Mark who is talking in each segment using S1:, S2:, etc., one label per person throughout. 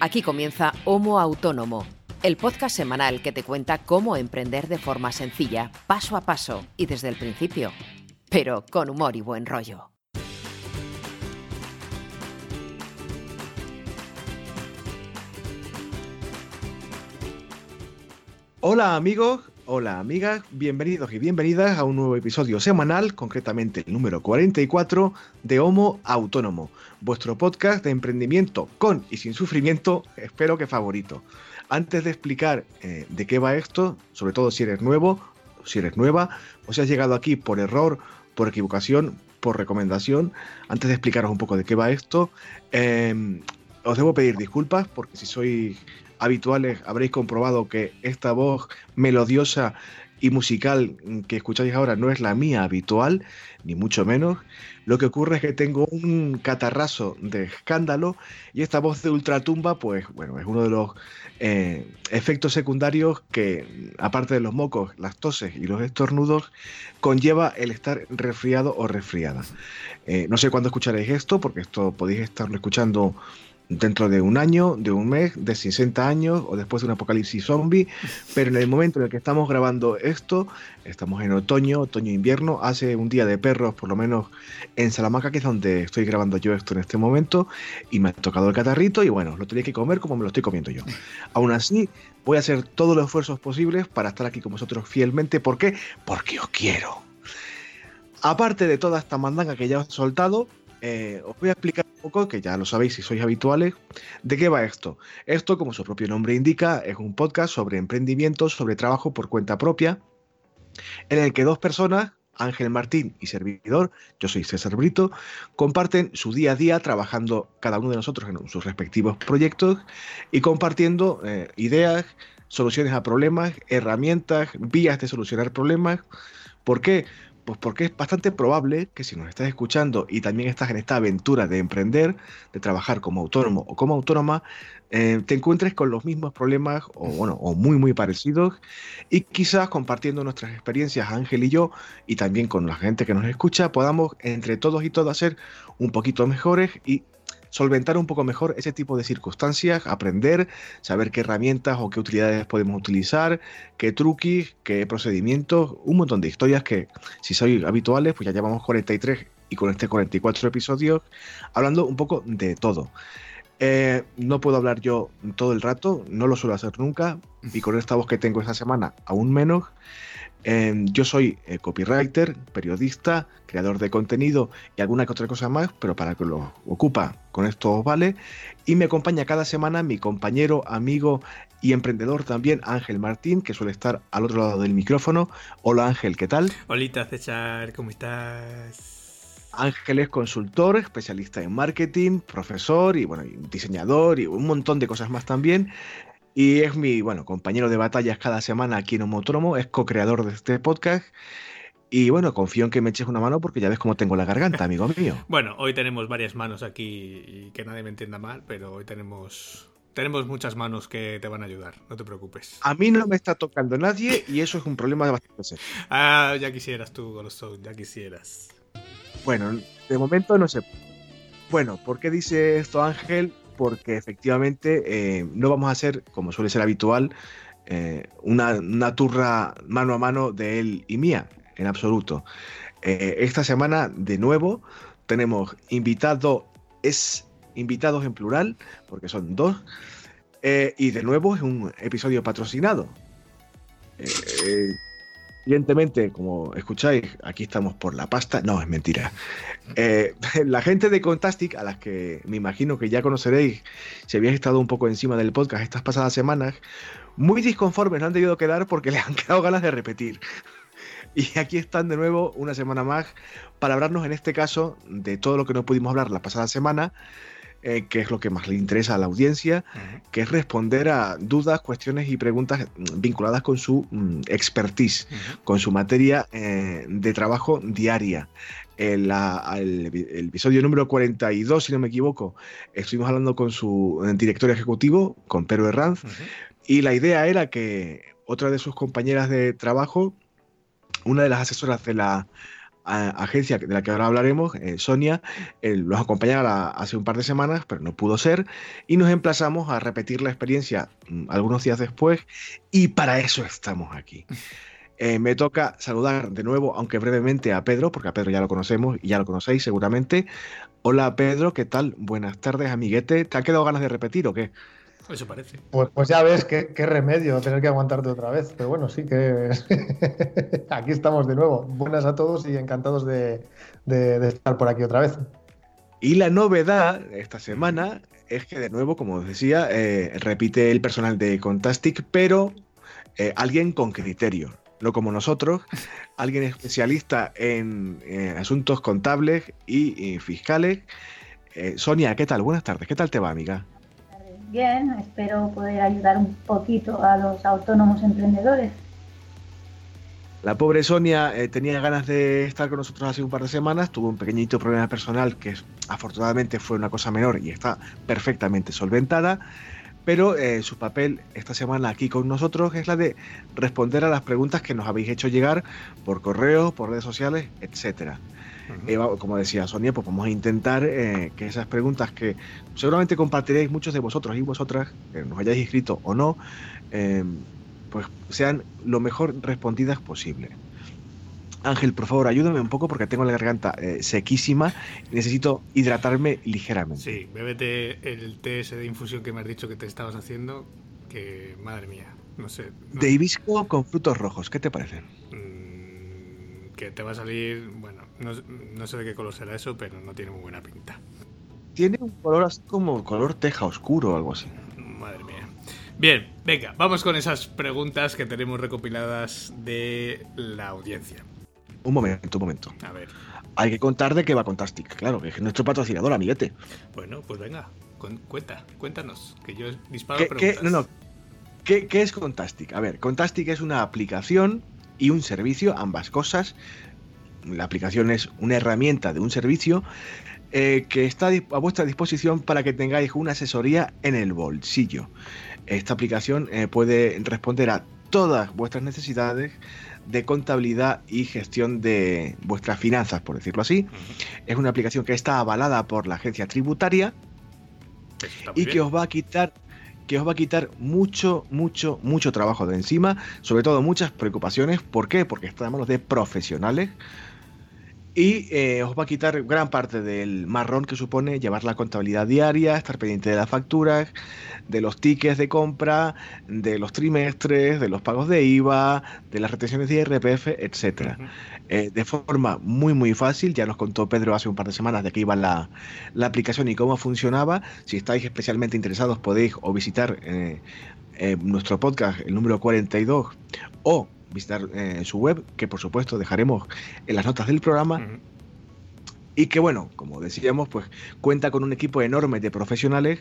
S1: Aquí comienza Homo Autónomo, el podcast semanal que te cuenta cómo emprender de forma sencilla, paso a paso y desde el principio, pero con humor y buen rollo.
S2: Hola amigos, hola amigas, bienvenidos y bienvenidas a un nuevo episodio semanal, concretamente el número 44 de Homo Autónomo, vuestro podcast de emprendimiento con y sin sufrimiento, espero que favorito. Antes de explicar eh, de qué va esto, sobre todo si eres nuevo, si eres nueva, o si has llegado aquí por error, por equivocación, por recomendación, antes de explicaros un poco de qué va esto, eh, os debo pedir disculpas porque si sois habituales habréis comprobado que esta voz melodiosa y musical que escucháis ahora no es la mía habitual, ni mucho menos. Lo que ocurre es que tengo un catarrazo de escándalo y esta voz de ultratumba, pues bueno, es uno de los eh, efectos secundarios que, aparte de los mocos, las toses y los estornudos, conlleva el estar resfriado o resfriada. Eh, no sé cuándo escucharéis esto, porque esto podéis estarlo escuchando dentro de un año, de un mes, de 60 años o después de un apocalipsis zombie, pero en el momento en el que estamos grabando esto, estamos en otoño, otoño-invierno, hace un día de perros, por lo menos en Salamanca, que es donde estoy grabando yo esto en este momento, y me ha tocado el catarrito y bueno, lo tenía que comer como me lo estoy comiendo yo. Aún así, voy a hacer todos los esfuerzos posibles para estar aquí con vosotros fielmente. ¿Por qué? Porque os quiero. Aparte de toda esta mandanga que ya os he soltado, eh, os voy a explicar un poco, que ya lo sabéis si sois habituales, de qué va esto. Esto, como su propio nombre indica, es un podcast sobre emprendimiento, sobre trabajo por cuenta propia, en el que dos personas, Ángel Martín y servidor, yo soy César Brito, comparten su día a día trabajando cada uno de nosotros en sus respectivos proyectos y compartiendo eh, ideas, soluciones a problemas, herramientas, vías de solucionar problemas. ¿Por qué? Pues porque es bastante probable que si nos estás escuchando y también estás en esta aventura de emprender, de trabajar como autónomo o como autónoma, eh, te encuentres con los mismos problemas o, bueno, o muy muy parecidos y quizás compartiendo nuestras experiencias Ángel y yo y también con la gente que nos escucha podamos entre todos y todas ser un poquito mejores y solventar un poco mejor ese tipo de circunstancias, aprender, saber qué herramientas o qué utilidades podemos utilizar, qué truquis, qué procedimientos, un montón de historias que si sois habituales, pues ya llevamos 43 y con este 44 episodios hablando un poco de todo. Eh, no puedo hablar yo todo el rato, no lo suelo hacer nunca y con esta voz que tengo esta semana aún menos. Eh, yo soy eh, copywriter, periodista, creador de contenido y alguna que otra cosa más, pero para que lo ocupa con esto os vale. Y me acompaña cada semana mi compañero, amigo y emprendedor también, Ángel Martín, que suele estar al otro lado del micrófono. Hola Ángel, ¿qué tal?
S3: Hola César, ¿cómo estás?
S2: Ángel es consultor, especialista en marketing, profesor y bueno, diseñador y un montón de cosas más también. Y es mi, bueno, compañero de batallas cada semana aquí en Homotromo, es co-creador de este podcast. Y bueno, confío en que me eches una mano porque ya ves cómo tengo la garganta, amigo mío.
S3: bueno, hoy tenemos varias manos aquí y que nadie me entienda mal, pero hoy tenemos tenemos muchas manos que te van a ayudar, no te preocupes.
S2: A mí no me está tocando nadie y eso es un problema de bastante serio.
S3: Ah, ya quisieras tú, Golostone, ya quisieras.
S2: Bueno, de momento no sé. Bueno, ¿por qué dice esto Ángel? Porque efectivamente eh, no vamos a hacer, como suele ser habitual, eh, una, turra mano a mano de él y mía, en absoluto. Eh, esta semana, de nuevo, tenemos invitado, es invitados en plural, porque son dos, y de nuevo es un episodio patrocinado. Evidentemente, como escucháis, aquí estamos por la pasta. No, es mentira. Eh, la gente de Contastic, a las que me imagino que ya conoceréis si habéis estado un poco encima del podcast estas pasadas semanas, muy disconformes no han debido quedar porque les han quedado ganas de repetir. Y aquí están de nuevo una semana más para hablarnos en este caso de todo lo que no pudimos hablar la pasada semana eh, que es lo que más le interesa a la audiencia, que es responder a dudas, cuestiones y preguntas mm, vinculadas con su mm, expertise, con su materia eh, de trabajo diaria. El, el, episodio número 42, si no me equivoco, estuvimos hablando con su eh, director ejecutivo, con Pedro Herranz, y la idea era que otra de sus compañeras de trabajo, una de las asesoras de la agencia de la que ahora hablaremos, eh, Sonia, los acompañaba hace un par de semanas, pero no pudo ser, y nos emplazamos a repetir la experiencia mm, algunos días después, y para eso estamos aquí. Eh, me toca saludar de nuevo, aunque brevemente, a Pedro, porque a Pedro ya lo conocemos y ya lo conocéis seguramente. Hola Pedro, ¿qué tal? Buenas tardes, amiguete. ¿Te ha quedado ganas de repetir o qué?
S3: Eso parece.
S4: Pues, pues ya ves, qué, remedio tener que aguantarte otra vez. Pero bueno, sí que aquí estamos de nuevo. Buenas a todos y encantados de, estar por aquí otra vez.
S2: Y la novedad esta semana es que de nuevo, como os decía, eh, repite el personal de Contastic, pero eh, alguien con criterio no como nosotros, alguien especialista en, asuntos contables y, fiscales. Eh, Sonia, ¿qué tal? Buenas tardes, ¿qué tal te va, amiga?
S5: Bien, espero poder ayudar un poquito a los autónomos emprendedores.
S2: La pobre Sonia eh, tenía ganas de estar con nosotros hace un par de semanas, tuvo un pequeñito problema personal que afortunadamente fue una cosa menor y está perfectamente solventada pero eh, su papel esta semana aquí con nosotros es la de responder a las preguntas que nos habéis hecho llegar por correo, por redes sociales, etcétera. Eh, como decía Sonia, pues vamos a intentar eh, que esas preguntas que seguramente compartiréis muchos de vosotros y vosotras, que nos hayáis escrito o no, pues sean lo mejor respondidas posible. Ángel, por favor, ayúdame un poco porque tengo la garganta eh, sequísima necesito hidratarme ligeramente.
S3: Sí, bébete el té ese de infusión que me has dicho que te estabas haciendo, que madre mía, no sé.
S2: De hibisco con frutos rojos, ¿qué te parece?
S3: Mm, que te va a salir, bueno, no, sé de qué color será eso, pero no tiene muy buena pinta.
S2: Tiene un color así como color teja oscuro o algo así.
S3: Madre mía. Bien, venga, vamos con esas preguntas que tenemos recopiladas de la audiencia.
S2: Un momento, un momento.
S3: A ver.
S2: Hay que contar de qué va Contastic, claro, que es nuestro patrocinador, amiguete.
S3: Bueno, pues venga, cuenta, cuéntanos, que yo disparo
S2: ¿Qué, ¿qué, no, no. ¿Qué, es Contastic? A ver, Contastic es una aplicación y un servicio, ambas cosas. La aplicación es una herramienta de un servicio eh, que está a vuestra disposición para que tengáis una asesoría en el bolsillo. Esta aplicación eh, puede responder a todas vuestras necesidades de contabilidad y gestión de vuestras finanzas, por decirlo así. Es una aplicación que está avalada por la agencia tributaria y que os va a quitar que os va a quitar mucho, mucho, mucho trabajo de encima, sobre todo muchas preocupaciones. ¿Por qué? Porque está en manos de profesionales y eh, os va a quitar gran parte del marrón que supone llevar la contabilidad diaria, estar pendiente de las facturas, de los tickets de compra, de los trimestres, de los pagos de IVA, de las retenciones de IRPF, etc. Eh, de forma muy muy fácil, ya nos contó Pedro hace un par de semanas de qué iba la, aplicación y cómo funcionaba. Si estáis especialmente interesados podéis o visitar eh, nuestro podcast, el número 42, o visitar eh, su web, que por supuesto dejaremos en las notas del programa. Y que bueno, como decíamos, pues cuenta con un equipo enorme de profesionales,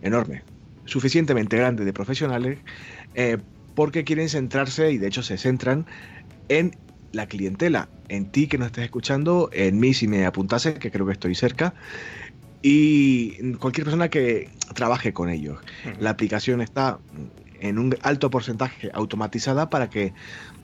S2: enorme, suficientemente grande de profesionales, eh, porque quieren centrarse, y de hecho se centran, en la clientela, en ti que nos estés escuchando, en mí si me apuntase, que creo que estoy cerca, y cualquier persona que trabaje con ellos. La aplicación está en un alto porcentaje automatizada para que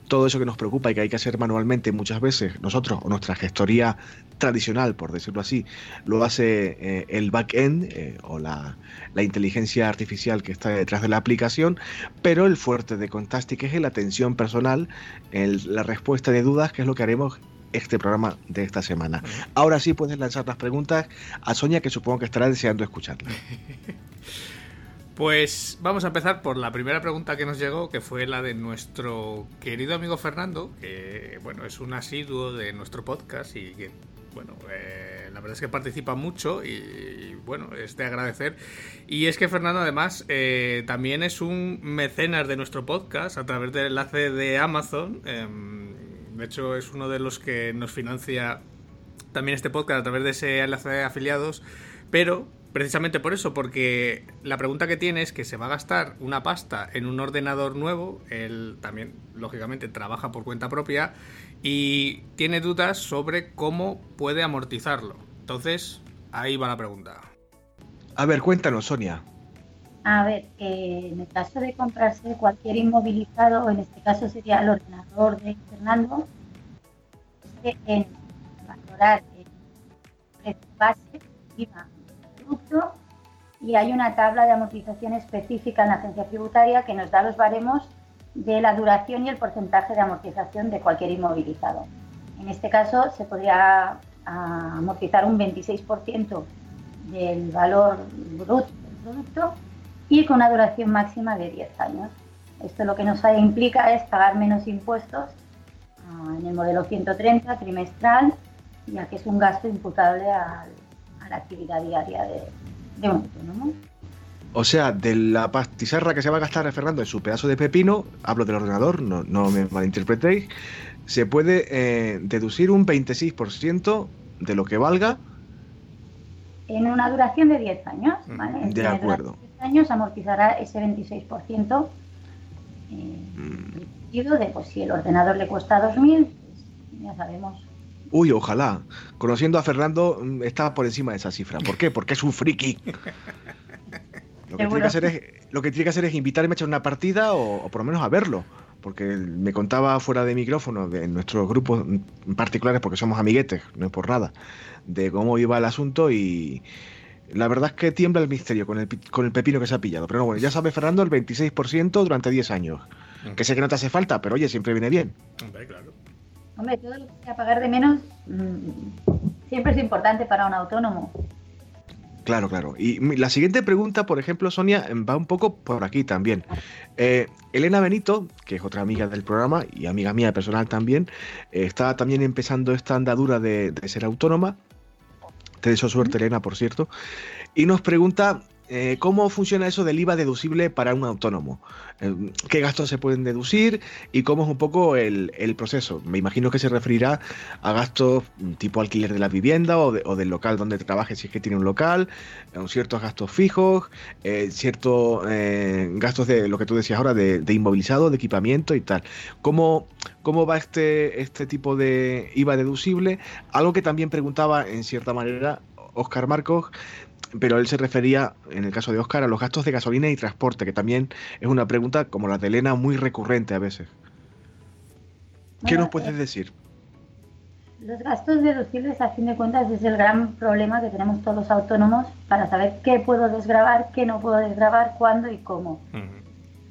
S2: todo eso que nos preocupa y que hay que hacer manualmente muchas veces nosotros o nuestra gestoría tradicional, por decirlo así, lo hace eh, el backend eh, o la, inteligencia artificial que está detrás de la aplicación, pero el fuerte de Contastic es la atención personal, la respuesta de dudas, que es lo que haremos este programa de esta semana. Ahora sí puedes lanzar las preguntas a Sonia, que supongo que estará deseando escucharlas.
S3: Pues vamos a empezar por la primera pregunta que nos llegó, que fue la de nuestro querido amigo Fernando, que bueno, es un asiduo de nuestro podcast y que bueno, eh, la verdad es que participa mucho y, bueno, es de agradecer. Y es que Fernando además eh, también es un mecenas de nuestro podcast a través del enlace de Amazon. Em, de hecho, es uno de los que nos financia también este podcast a través de ese enlace de afiliados. Pero Precisamente por eso, porque la pregunta que tiene es que se va a gastar una pasta en un ordenador nuevo, él también, lógicamente, trabaja por cuenta propia y tiene dudas sobre cómo puede amortizarlo. Entonces, ahí va la pregunta.
S2: A ver, cuéntanos, Sonia.
S5: A ver, en el caso de comprarse cualquier inmovilizado, en este caso sería el ordenador de Fernando, en valorar el precio base, producto, y hay una tabla de amortización específica en la agencia tributaria que nos da los baremos de la duración y el porcentaje de amortización de cualquier inmovilizado. En este caso se podría ah, amortizar un 26% del valor bruto del producto y con una duración máxima de 10 años. Esto lo que nos implica es pagar menos impuestos ah, en el modelo 130 trimestral, ya que es un gasto imputable a, la actividad diaria de, un autónomo.
S2: O sea, de la pastizarra que se va a gastar Fernando en su pedazo de pepino, hablo del ordenador, no, no me malinterpretéis, se puede eh, deducir un 26% de lo que valga.
S5: En una duración de 10 años, ¿vale?
S2: De acuerdo.
S5: De 10 años amortizará ese 26% eh, de pues si el ordenador le cuesta 2.000, pues, ya sabemos.
S2: Uy, ojalá. Conociendo a Fernando, mm, estaba por encima de esa cifra. ¿Por qué? Porque es un friki. Lo que, tiene que, hacer es, lo que tiene que hacer es invitarme a echar una partida o, por lo menos a verlo. Porque me contaba fuera de micrófono, de, en nuestros grupos particulares, porque somos amiguetes, no es por nada, de cómo iba el asunto y, la verdad es que tiembla el misterio con el, con el pepino que se ha pillado. Pero bueno, ya sabes, Fernando, el 26% durante 10 años. Que sé que no te hace falta, pero oye, siempre viene bien.
S5: Hombre, claro. Hombre, todo lo que sea pagar de menos mm, siempre es importante para un autónomo.
S2: Claro, claro. Y la siguiente pregunta, por ejemplo, Sonia, va un poco por aquí también. Eh, Elena Benito, que es otra amiga del programa y amiga mía personal también, eh, está también empezando esta andadura de ser autónoma te deseo suerte, Elena, por cierto. Y nos pregunta eh, cómo funciona eso del IVA deducible para un autónomo. Eh, ¿Qué gastos se pueden deducir y cómo es un poco el, proceso? Me imagino que se referirá a gastos tipo alquiler de la vivienda o, del local donde trabaje si es que tiene un local, eh, ciertos gastos fijos, ciertos gastos de lo que tú decías ahora, de, inmovilizado, de equipamiento y tal. ¿Cómo, cómo va este, este tipo de IVA deducible? Algo que también preguntaba en cierta manera Oscar Marcos pero él se refería, en el caso de Oscar, a los gastos de gasolina y transporte, que también es una pregunta como la de Elena muy recurrente a veces. ¿Qué nos puedes eh, decir?
S5: Los gastos deducibles, a fin de cuentas, es el gran problema que tenemos todos los autónomos para saber qué puedo desgravar, qué no puedo desgravar, cuándo y cómo.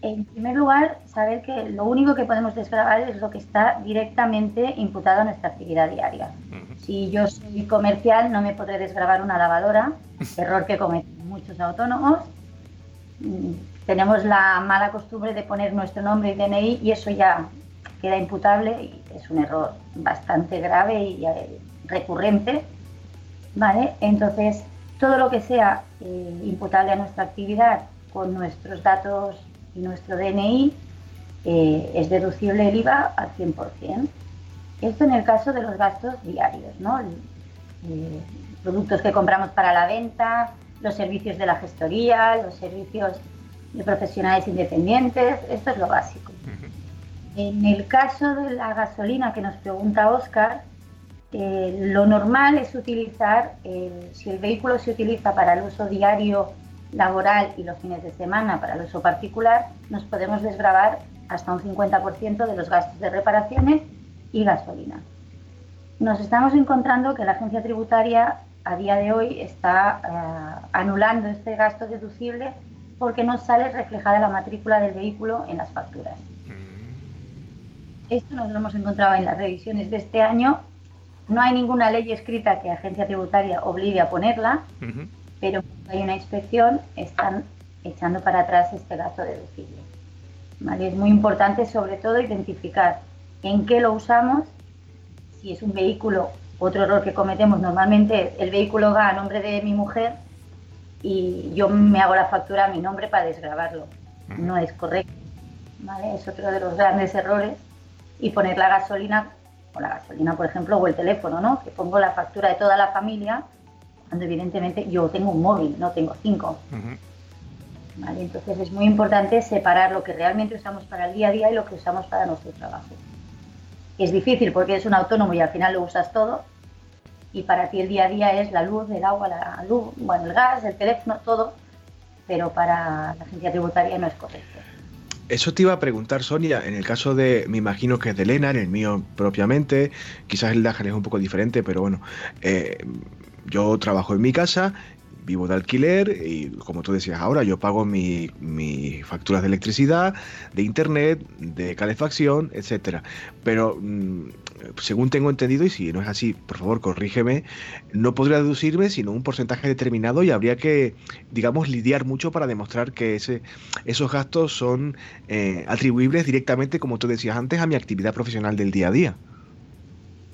S5: En primer lugar, saber que lo único que podemos desgravar es lo que está directamente imputado a nuestra actividad diaria. Si yo soy comercial, no me podré desgravar una lavadora, error que cometen muchos autónomos. Mm, tenemos la mala costumbre de poner nuestro nombre y DNI y eso ya queda imputable y es un error bastante grave y eh, recurrente. ¿vale? Entonces, todo lo que sea eh, imputable a nuestra actividad con nuestros datos y nuestro DNI eh, es deducible el IVA al 100%. Esto en el caso de los gastos diarios, ¿no? Eh, productos que compramos para la venta, los servicios de la gestoría, los servicios de profesionales independientes, esto es lo básico. En el caso de la gasolina que nos pregunta Oscar, eh, lo normal es utilizar, si el vehículo se utiliza para el uso diario laboral y los fines de semana para el uso particular, nos podemos desgravar hasta un 50% de los gastos de reparaciones y gasolina. Nos estamos encontrando que la agencia tributaria a día de hoy está eh, anulando este gasto deducible porque no sale reflejada la matrícula del vehículo en las facturas. Mm. Esto nos lo hemos encontrado en las revisiones de este año. No hay ninguna ley escrita que la agencia tributaria obligue a ponerla, pero cuando hay una inspección están echando para atrás este gasto deducible. ¿Vale? Es muy importante sobre todo identificar en qué lo usamos, si es un vehículo, otro error que cometemos normalmente, el vehículo va a nombre de mi mujer y yo me hago la factura a mi nombre para desgrabarlo. No es correcto. ¿vale? Es otro de los grandes errores. Y poner la gasolina, o la gasolina, por ejemplo, o el teléfono, ¿no? Que pongo la factura de toda la familia cuando evidentemente yo tengo un móvil, no tengo cinco. Entonces es muy importante separar lo que realmente usamos para el día a día y lo que usamos para nuestro trabajo. Es difícil porque eres un autónomo y al final lo usas todo y para ti el día a día es la luz, el agua, la luz, bueno, el gas, el teléfono, todo, pero para la agencia tributaria no es correcto.
S2: Eso te iba a preguntar, Sonia, en el caso de, me imagino que es de Elena, en el mío propiamente, quizás el de Ángel es un poco diferente, pero bueno, eh, yo trabajo en mi casa vivo de alquiler y como tú decías ahora, yo pago mis mi facturas de electricidad, de internet, de calefacción, etcétera. Pero mm, según tengo entendido, y si no es así, por favor, corrígeme, no podría deducirme sino un porcentaje determinado y habría que, digamos, lidiar mucho para demostrar que ese, esos gastos son eh, atribuibles directamente, como tú decías antes, a mi actividad profesional del día a día.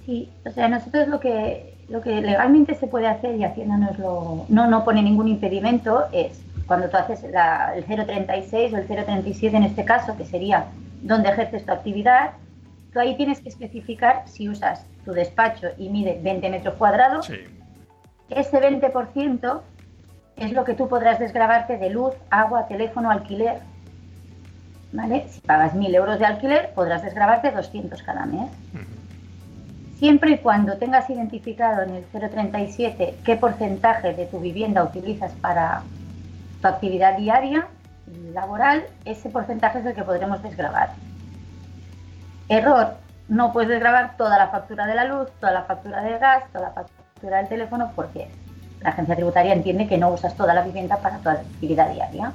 S5: Sí, o sea, nosotros lo que lo que legalmente se puede hacer y Hacienda no, no pone ningún impedimento es cuando tú haces el 036 o el 037 en este caso, que sería donde ejerces tu actividad, tú ahí tienes que especificar si usas tu despacho y mide 20 metros cuadrados, ese 20% es lo que tú podrás desgrabarte de luz, agua, teléfono, alquiler. ¿Vale? Si pagas 1.000 euros de alquiler, podrás desgrabarte 200 cada mes siempre y cuando tengas identificado en el 037 qué porcentaje de tu vivienda utilizas para tu actividad diaria laboral, ese porcentaje es el que podremos desgrabar. Error, no puedes desgrabar toda la factura de la luz, toda la factura del gas, toda la factura del teléfono, porque la agencia tributaria entiende que no usas toda la vivienda para tu actividad diaria.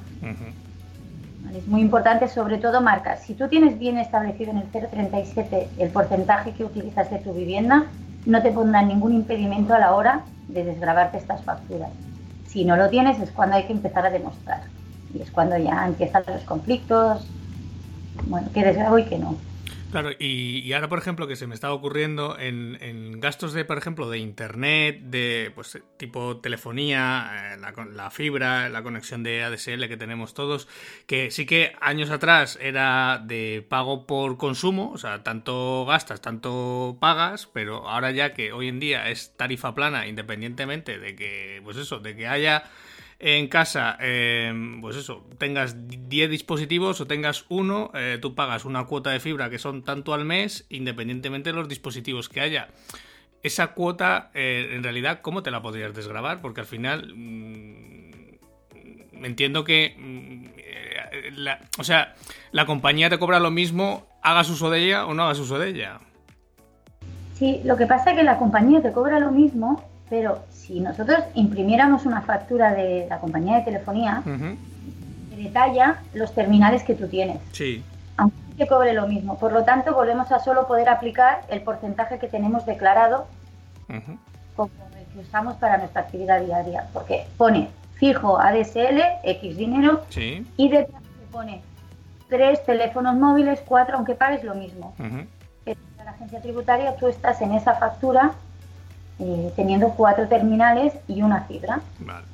S5: Es muy importante, sobre todo, marcar. Si tú tienes bien establecido en el 037 el porcentaje que utilizas de tu vivienda, no te pondrán ningún impedimento a la hora de desgrabarte estas facturas. Si no lo tienes, es cuando hay que empezar a demostrar. Y es cuando ya empiezan los conflictos, bueno, que desgrabo y que no.
S3: Claro, y, ahora, por ejemplo, que se me estaba ocurriendo en, gastos de, por ejemplo, de internet, de pues tipo telefonía, eh, la, fibra, la conexión de ADSL que tenemos todos, que sí que años atrás era de pago por consumo, o sea, tanto gastas, tanto pagas, pero ahora ya que hoy en día es tarifa plana, independientemente de que, pues eso, de que haya en casa, em, pues eso, tengas 10 dispositivos o tengas uno, eh, tú pagas una cuota de fibra que son tanto al mes, independientemente de los dispositivos que haya. Esa cuota, eh, en realidad, ¿cómo te la podrías desgrabar? Porque al final, mm, entiendo que, mm, eh, o sea, la compañía te cobra lo mismo, hagas uso de ella o no hagas uso de ella.
S5: Sí, lo que pasa es que la compañía te cobra lo mismo, pero si nosotros imprimiéramos una factura de la compañía de telefonía, detalla los terminales que tú tienes.
S3: Sí.
S5: Aunque te cobre lo mismo. Por lo tanto, volvemos a solo poder aplicar el porcentaje que tenemos declarado como el que usamos para nuestra actividad diaria. Porque pone fijo ADSL, X dinero, y detrás se pone tres teléfonos móviles, cuatro, aunque pagues lo mismo. En la agencia tributaria tú estás en esa factura eh, teniendo cuatro terminales y una fibra. Vale.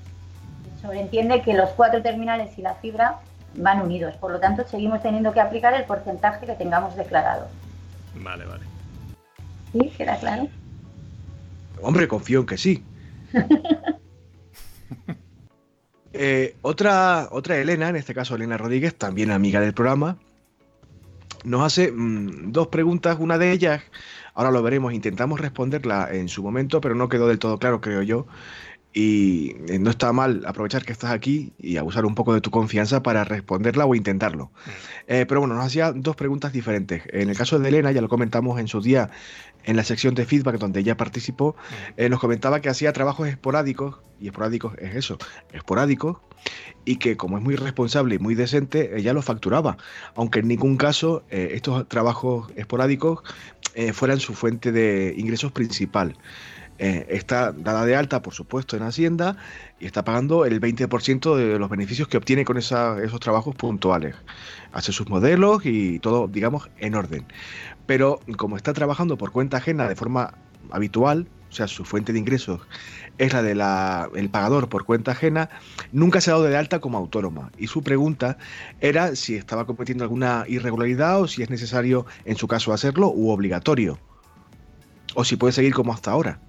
S5: Sobreentiende que los cuatro terminales y la fibra van unidos, por lo tanto seguimos teniendo que aplicar el porcentaje que tengamos declarado.
S3: Vale, vale.
S5: ¿Sí? ¿Queda claro?
S2: Hombre, confío en que sí. Eh, otra, otra Elena, en este caso Elena Rodríguez, también amiga del programa, nos hace mm, dos preguntas. Una de ellas Ahora lo veremos, intentamos responderla en su momento, pero no quedó del todo claro, creo yo. Y eh, no está mal aprovechar que estás aquí y abusar un poco de tu confianza para responderla o intentarlo. Mm. Eh, pero bueno, nos hacía dos preguntas diferentes. En el caso de Elena, ya lo comentamos en su día en la sección de feedback donde ella participó, mm. eh, nos comentaba que hacía trabajos esporádicos, y esporádicos es eso, esporádicos, y que como es muy responsable y muy decente, ella lo facturaba, aunque en ningún caso estos trabajos esporádicos fueran su fuente de ingresos principal. Eh, está dada de alta, por supuesto, en Hacienda y está pagando el 20% de los beneficios que obtiene con esos trabajos puntuales. Hace sus modelos y todo, digamos, en orden. Pero como está trabajando por cuenta ajena de forma habitual, o sea, su fuente de ingresos es la del pagador por cuenta ajena, nunca se ha dado de alta como autónoma. Y su pregunta era si estaba cometiendo alguna irregularidad o si es necesario, en su caso, hacerlo u obligatorio. O si puede seguir como hasta ahora.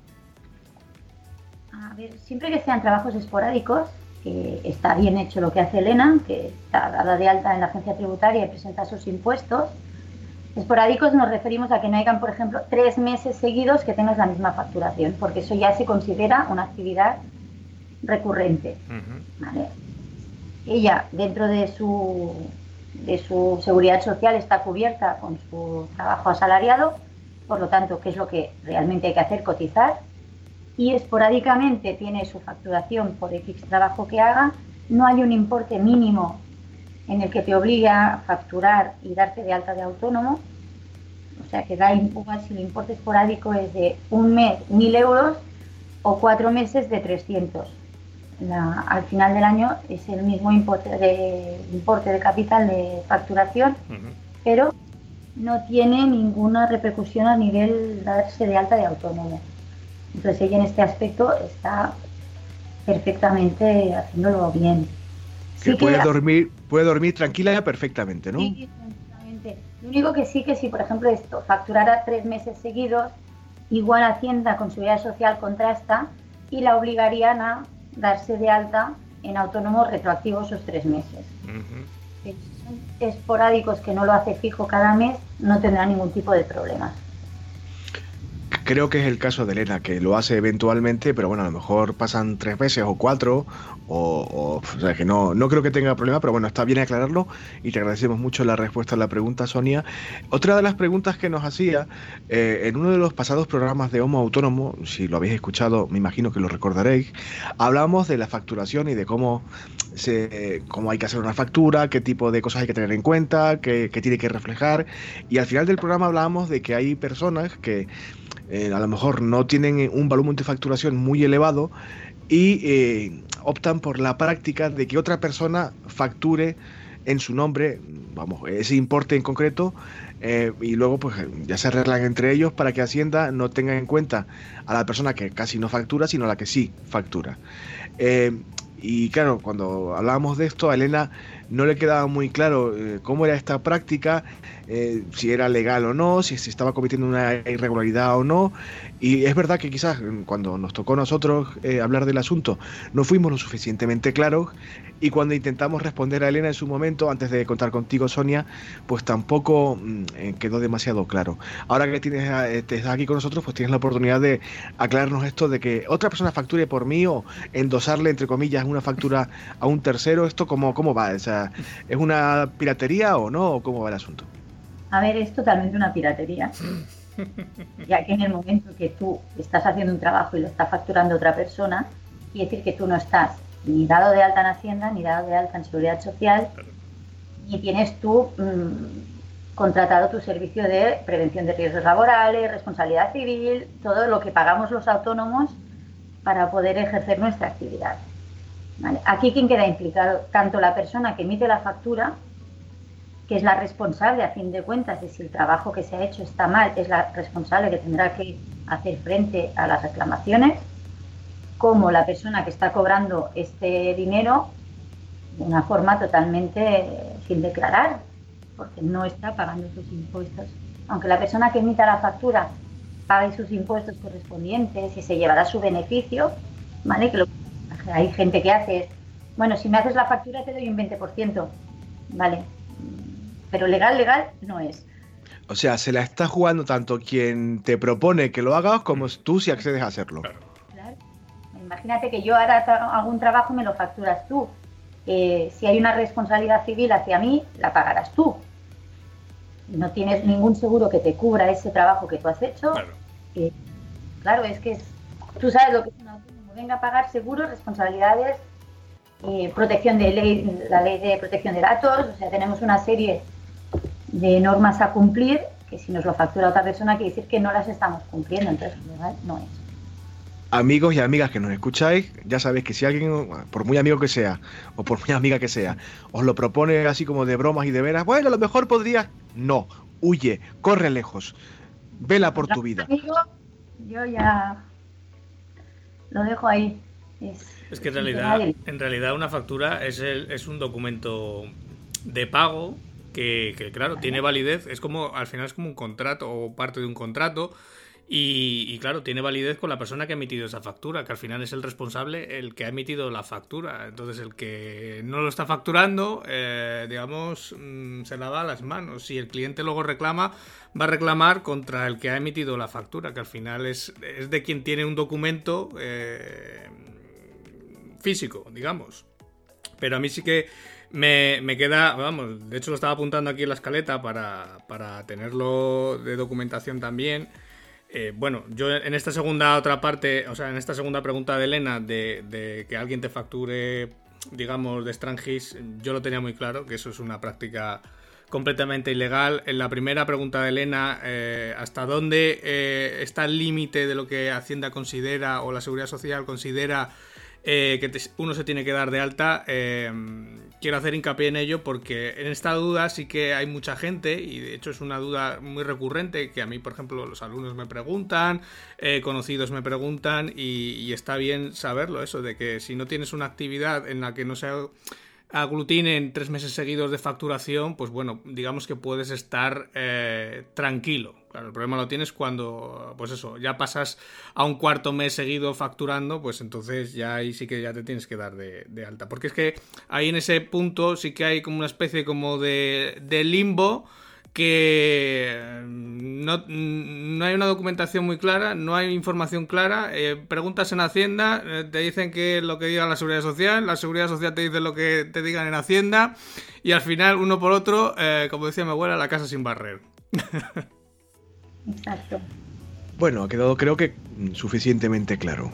S5: Siempre que sean trabajos esporádicos, que está bien hecho lo que hace Elena, que está dada de alta en la agencia tributaria y presenta sus impuestos, Esporádicos nos referimos a que no hayan, por ejemplo, tres meses seguidos que tengas la misma facturación, porque eso ya se considera una actividad recurrente. Ella, dentro de su de su seguridad social está cubierta con su trabajo asalariado, por lo tanto, ¿qué es lo que realmente hay que hacer? Cotizar. Y esporádicamente tiene su facturación por X trabajo que haga. No hay un importe mínimo en el que te obliga a facturar y darte de alta de autónomo. O sea que da igual si el importe esporádico es de un mes, mil euros o cuatro meses de 300 al final del año es el mismo importe de, importe de capital de facturación, pero no tiene ninguna repercusión a nivel darse de alta de autónomo. Entonces ella en este aspecto está perfectamente haciéndolo bien.
S2: Que puede dormir, puede dormir tranquila perfectamente, ¿no?
S5: Sí, tranquilamente. Lo único que sí que si por ejemplo esto facturara tres meses seguidos, igual Hacienda con Seguridad Social contrasta y la obligarían a darse de alta en autónomo retroactivo esos tres meses. Si son esporádicos que no lo hace fijo cada mes, no tendrá ningún tipo de problema.
S2: Creo que es el caso de Elena, que lo hace eventualmente, pero bueno, a lo mejor pasan tres meses o cuatro, o, o, sea que no, no creo que tenga problema, pero bueno, está bien aclararlo y te agradecemos mucho la respuesta a la pregunta, Sonia. Otra de las preguntas que nos hacía, eh, en uno de los pasados programas de Homo Autónomo, si lo habéis escuchado, me imagino que lo recordaréis, hablamos de la facturación y de cómo, se, cómo hay que hacer una factura, qué tipo de cosas hay que tener en cuenta, qué, qué tiene que reflejar, y al final del programa hablábamos de que hay personas que eh, a lo mejor no tienen un volumen de facturación muy elevado y eh, optan por la práctica de que otra persona facture en su nombre, vamos, ese importe en concreto, eh, y luego pues ya se arreglan entre ellos para que Hacienda no tenga en cuenta a la persona que casi no factura, sino a la que sí factura. y claro, cuando hablábamos de esto, a Elena no le quedaba muy claro cómo era esta práctica eh, si era legal o no, si se estaba cometiendo una irregularidad o no. Y es verdad que quizás cuando nos tocó a nosotros eh, hablar del asunto no fuimos lo suficientemente claros y cuando intentamos responder a Elena en su momento, antes de contar contigo Sonia, pues tampoco mm, eh, quedó demasiado claro. Ahora que tienes, estás aquí con nosotros, pues tienes la oportunidad de aclararnos esto de que otra persona facture por mí o endosarle, entre comillas, una factura a un tercero. ¿Esto cómo, cómo va? O sea, ¿Es una piratería o no? ¿O cómo va el asunto?
S5: A ver, es totalmente una piratería. ya que en el momento que tú estás haciendo un trabajo y lo está facturando otra persona, quiere decir que tú no estás ni dado de alta en Hacienda, ni dado de alta en Seguridad Social, ni tienes tú mm, contratado tu servicio de prevención de riesgos laborales, responsabilidad civil, todo lo que pagamos los autónomos para poder ejercer nuestra actividad. Aquí quien queda implicado, tanto la persona que emite la factura que es la responsable, a fin de cuentas, de si el trabajo que se ha hecho está mal, es la responsable que tendrá que hacer frente a las reclamaciones, como la persona que está cobrando este dinero de una forma totalmente sin declarar, porque no está pagando sus impuestos. Aunque la persona que emita la factura pague sus impuestos correspondientes y se llevará su beneficio, ¿vale? Que hay gente que hace, bueno, si me haces la factura te doy un 20%, ¿vale? pero legal, legal no es.
S2: O sea, se la está jugando tanto quien te propone que lo hagas como tú si accedes a hacerlo. Claro.
S5: Imagínate que yo ahora un trabajo me lo facturas tú. Eh, si hay una responsabilidad civil hacia mí, la pagarás tú. No tienes ningún seguro que te cubra ese trabajo que tú has hecho. Claro, eh, claro es que tú sabes lo que es un autónomo. Venga a pagar seguros, responsabilidades, eh, protección de ley, la ley de protección de datos. O sea, tenemos una serie de normas a cumplir, que si nos lo factura otra persona quiere decir que no las estamos cumpliendo, entonces no es.
S2: Amigos y amigas que nos escucháis, ya sabéis que si alguien, por muy amigo que sea, o por muy amiga que sea, os lo propone así como de bromas y de veras, bueno, a lo mejor podría, no, huye, corre lejos, vela por tu vida.
S5: yo ya lo dejo ahí.
S3: Es, que en realidad, en realidad una factura es, el, es un documento de pago que, claro, tiene validez, es como, al final es como un contrato o parte de un contrato. Y, claro, tiene validez con la persona que ha emitido esa factura, que al final es el responsable el que ha emitido la factura. Entonces, el que no lo está facturando, eh, digamos, mm, se lava las manos. Si el cliente luego reclama, va a reclamar contra el que ha emitido la factura, que al final es, es de quien tiene un documento eh, físico, digamos. Pero a mí sí que me, queda, vamos, de hecho lo estaba apuntando aquí en la escaleta para, para tenerlo de documentación también. Eh, bueno, yo en esta segunda otra parte, o sea, en esta segunda pregunta de Elena de, que alguien te facture, digamos, de Strangis, yo lo tenía muy claro, que eso es una práctica completamente ilegal. En la primera pregunta de Elena, eh, ¿hasta dónde eh, está el límite de lo que Hacienda considera o la Seguridad Social considera que uno se tiene que dar de alta, quiero hacer hincapié en ello porque en esta duda sí que hay mucha gente y de hecho es una duda muy recurrente que a mí, por ejemplo, los alumnos me preguntan, eh, conocidos me preguntan y, y, está bien saberlo, eso de que si no tienes una actividad en la que no sea aglutinen tres meses seguidos de facturación, pues bueno, digamos que puedes estar eh, tranquilo. Claro, el problema lo tienes cuando, pues eso, ya pasas a un cuarto mes seguido facturando, pues entonces ya ahí sí que ya te tienes que dar de, de alta. Porque es que ahí en ese punto sí que hay como una especie como de, de limbo que no, hay una documentación muy clara, no hay información clara. Eh, preguntas en Hacienda, eh, te dicen que lo que diga la Seguridad Social, la Seguridad Social te dice lo que te digan en Hacienda, y al final, uno por otro, eh, como decía mi abuela, la casa sin barrer.
S2: Exacto. Bueno, ha quedado creo que suficientemente claro.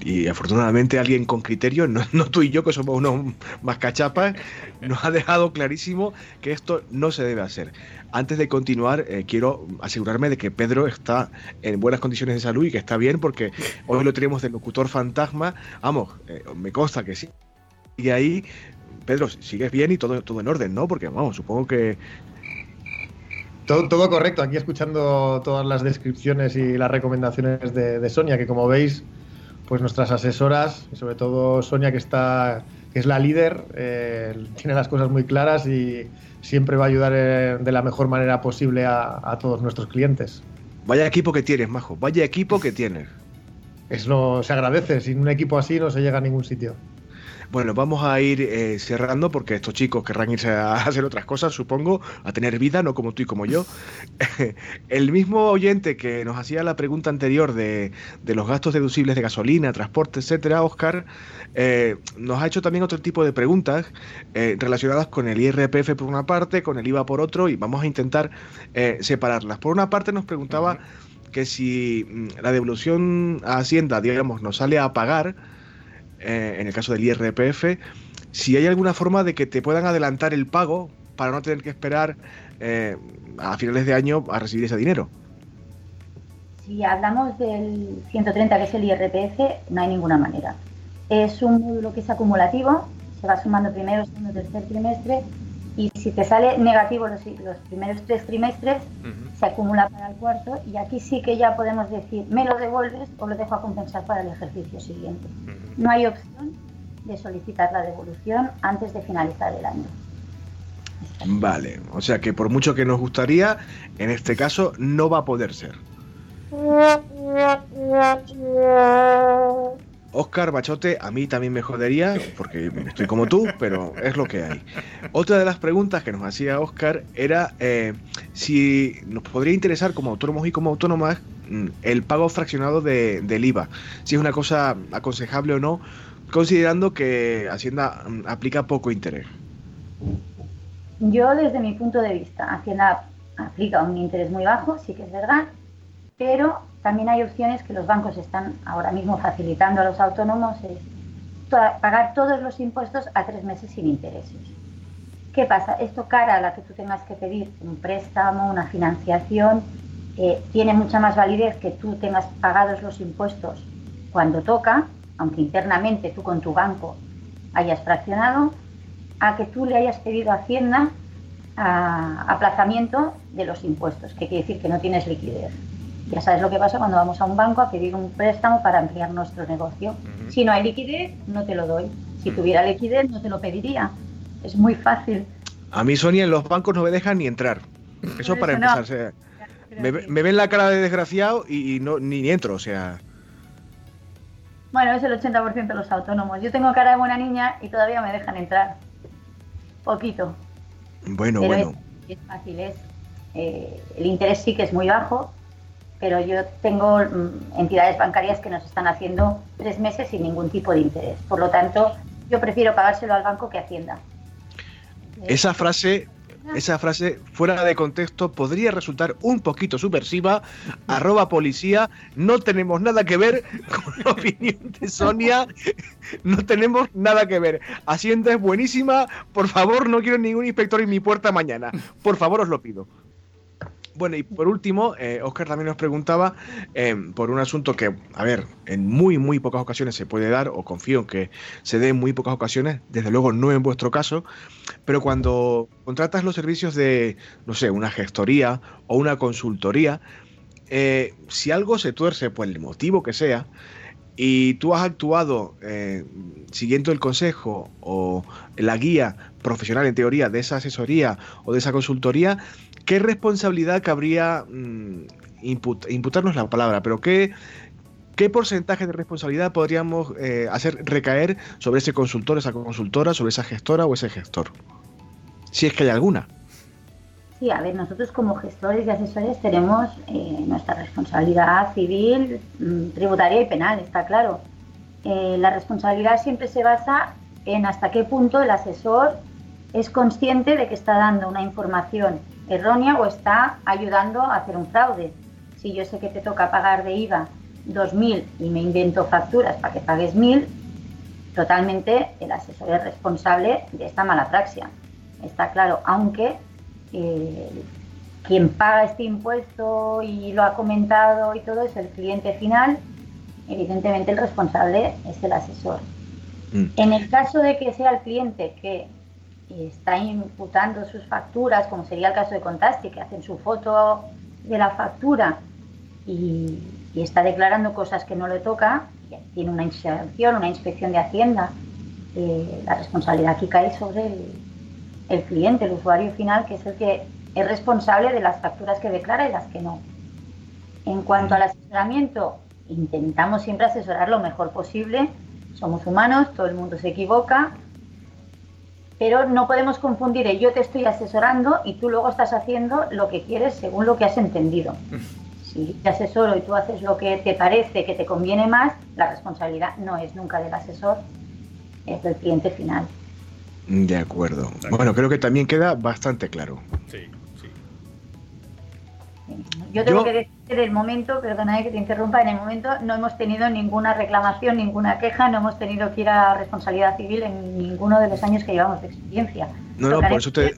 S2: Y afortunadamente alguien con criterio, no, tú y yo que somos unos más cachapas, nos ha dejado clarísimo que esto no se debe hacer. Antes de continuar, eh, quiero asegurarme de que Pedro está en buenas condiciones de salud y que está bien, porque hoy lo tenemos del locutor fantasma. Vamos, eh, me consta que sí. Y ahí, Pedro, sigues bien y todo, todo en orden, ¿no? Porque, vamos, supongo que
S4: todo, correcto, aquí escuchando todas las descripciones y las recomendaciones de, Sonia, que como veis, pues nuestras asesoras, y sobre todo Sonia, que está que es la líder, eh, tiene las cosas muy claras y siempre va a ayudar eh, de la mejor manera posible a, a, todos nuestros clientes.
S2: Vaya equipo que tienes, Majo, vaya equipo que tienes.
S4: Eso se agradece, sin un equipo así no se llega a ningún sitio.
S2: Bueno, vamos a ir eh, cerrando porque estos chicos querrán irse a hacer otras cosas, supongo, a tener vida, no como tú y como yo. El mismo oyente que nos hacía la pregunta anterior de, los gastos deducibles de gasolina, transporte, etcétera, Oscar, eh, nos ha hecho también otro tipo de preguntas eh, relacionadas con el IRPF por una parte, con el IVA por otro, y vamos a intentar separarlas. Por una parte nos preguntaba que si mm, la devolución a Hacienda, digamos, nos sale a pagar, eh, en el caso del IRPF, si hay alguna forma de que te puedan adelantar el pago para no tener que esperar eh, a finales de año a recibir ese dinero.
S5: Si hablamos del 130, que es el IRPF, no hay ninguna manera. Es un módulo que es acumulativo, se va sumando primero, segundo, tercer trimestre, y si te sale negativo los, primeros tres trimestres, se acumula para el cuarto, y aquí sí que ya podemos decir, me lo devuelves o lo dejo a compensar para el ejercicio siguiente no hay opción de solicitar la devolución antes de finalizar el año.
S2: Vale, o sea que por mucho que nos gustaría, en este caso no va a poder ser. Oscar Bachote, a mí también me jodería, porque estoy como tú, pero es lo que hay. Otra de las preguntas que nos hacía Oscar era eh, si nos podría interesar como autónomos y como autónomas mm, el pago fraccionado del IVA, si es una cosa aconsejable o no, considerando que Hacienda mm, aplica poco interés.
S5: Yo desde mi punto de vista, Hacienda aplica un interés muy bajo, sí que es verdad, pero también hay opciones que los bancos están ahora mismo facilitando a los autónomos, es pagar todos los impuestos a tres meses sin intereses. ¿Qué pasa? Esto cara a la que tú tengas que pedir un préstamo, una financiación, eh, tiene mucha más validez que tú tengas pagados los impuestos cuando toca, aunque internamente tú con tu banco hayas fraccionado, a que tú le hayas pedido a Hacienda aplazamiento de los impuestos, que quiere decir que no tienes liquidez. Ya sabes lo que pasa cuando vamos a un banco a pedir un préstamo para ampliar nuestro negocio. Si no hay liquidez, no te lo doy. Si tuviera liquidez, no te lo pediría. Es muy fácil.
S2: A mí, Sonia, en los bancos no me dejan ni entrar. Eso para empezar. me, ven la cara de desgraciado y, no, ni, entro, o sea.
S5: Bueno, es el 80% de los autónomos. Yo tengo cara de buena niña y todavía me dejan entrar. Poquito.
S2: Bueno, bueno.
S5: Es, fácil, es. Eh, el interés sí que es muy bajo, pero yo tengo mm, entidades bancarias que nos están haciendo tres meses sin ningún tipo de interés. Por lo tanto, yo prefiero pagárselo al banco que Hacienda.
S2: Esa frase esa frase fuera de contexto podría resultar un poquito subversiva. Arroba policía, no tenemos nada que ver con la opinión de Sonia, no tenemos nada que ver. Hacienda es buenísima, por favor no quiero ningún inspector en mi puerta mañana, por favor os lo pido. Bueno, y por último, eh, Oscar también nos preguntaba eh, por un asunto que, a ver, en muy, muy pocas ocasiones se puede dar, o confío en que se dé en muy pocas ocasiones, desde luego no en vuestro caso, pero cuando contratas los servicios de, no sé, una gestoría o una consultoría, eh, si algo se tuerce por el motivo que sea, y tú has actuado siguiendo el consejo o la guía profesional en teoría de esa asesoría o de esa consultoría, ¿qué responsabilidad cabría mm, imputarnos la palabra, pero qué, qué porcentaje de responsabilidad podríamos eh, hacer recaer sobre ese consultor, esa consultora, sobre esa gestora o ese gestor? Si es que hay alguna.
S5: Sí, a ver, nosotros como gestores y asesores tenemos eh, nuestra responsabilidad civil, mm, tributaria y penal, está claro. Eh, la responsabilidad siempre se basa en hasta qué punto el asesor es consciente de que está dando una información errónea o está ayudando a hacer un fraude. Si yo sé que te toca pagar de IVA 2.000 y me invento facturas para que pagues 1.000, totalmente el asesor es responsable de esta mala praxia. Está claro, aunque eh, quien paga este impuesto y lo ha comentado y todo es el cliente final, evidentemente el responsable es el asesor. Mm. En el caso de que sea el cliente que está imputando sus facturas, como sería el caso de Contasti, que hacen su foto de la factura y, está declarando cosas que no le toca, tiene una inspección, una inspección de Hacienda, la responsabilidad aquí cae sobre el, el cliente, el usuario final, que es el que es responsable de las facturas que declara y las que no. En cuanto al asesoramiento, intentamos siempre asesorar lo mejor posible. Somos humanos, todo el mundo se equivoca, pero no podemos confundir el yo te estoy asesorando y tú luego estás haciendo lo que quieres según lo que has entendido. Si te asesoro y tú haces lo que te parece que te conviene más, la responsabilidad no es nunca del asesor, es del cliente final.
S2: De acuerdo. Bueno, creo que también queda bastante claro. Sí.
S5: Yo tengo que decir que del momento, perdona que te interrumpa, en el momento no hemos tenido ninguna reclamación, ninguna queja, no hemos tenido que ir a responsabilidad civil en ninguno de los años que llevamos de experiencia.
S2: No, no, por eso te...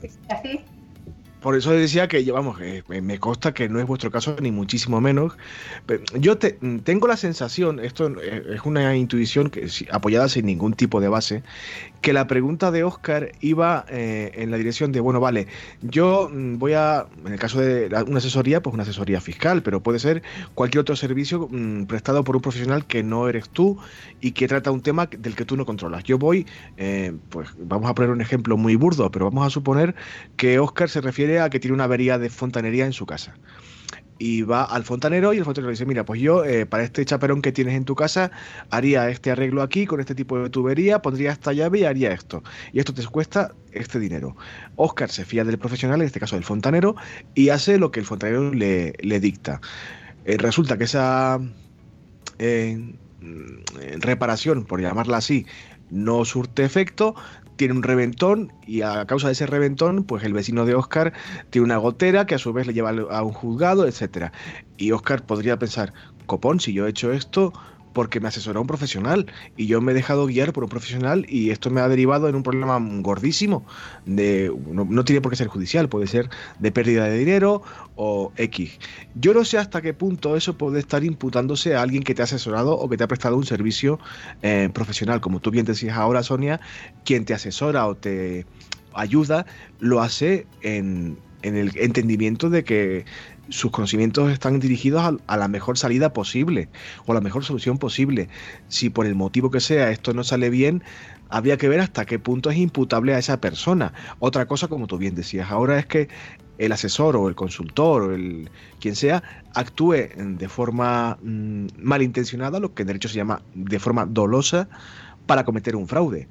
S2: Por eso decía que, vamos, me consta que no es vuestro caso, ni muchísimo menos. Yo tengo la sensación, esto es una intuición que, apoyada sin ningún tipo de base, que la pregunta de Oscar iba eh, en la dirección de, bueno, vale, yo mm, voy a, en el caso de una asesoría, pues una asesoría fiscal, pero puede ser cualquier otro servicio mm, prestado por un profesional que no eres tú y que trata un tema del que tú no controlas. Yo voy, eh, pues vamos a poner un ejemplo muy burdo, pero vamos a suponer que Oscar se refiere que tiene una avería de fontanería en su casa y va al fontanero y el fontanero dice, mira, pues yo eh, para este chaperón que tienes en tu casa haría este arreglo aquí con este tipo de tubería, pondría esta llave y haría esto. Y esto te cuesta este dinero. Oscar se fía del profesional, en este caso del fontanero, y hace lo que el fontanero le, dicta. Eh, resulta que esa eh, reparación, por llamarla así, no surte efecto, tiene un reventón y a causa de ese reventón, pues el vecino de Oscar tiene una gotera que a su vez le lleva a un juzgado, etcétera. Y Oscar podría pensar, copón, si yo he hecho esto, porque me asesoró un profesional y yo me he dejado guiar por un profesional y esto me ha derivado en un problema gordísimo. De, no, tiene por qué ser judicial, puede ser de pérdida de dinero o X. Yo no sé hasta qué punto eso puede estar imputándose a alguien que te ha asesorado o que te ha prestado un servicio eh, profesional. Como tú bien decías ahora, Sonia, quien te asesora o te ayuda lo hace en, en el entendimiento de que sus conocimientos están dirigidos a, la mejor salida posible o la mejor solución posible. Si por el motivo que sea esto no sale bien, habría que ver hasta qué punto es imputable a esa persona. Otra cosa, como tú bien decías, ahora es que el asesor o el consultor o el quien sea actúe de forma mm, malintencionada, lo que en derecho se llama de forma dolosa, para cometer un fraude.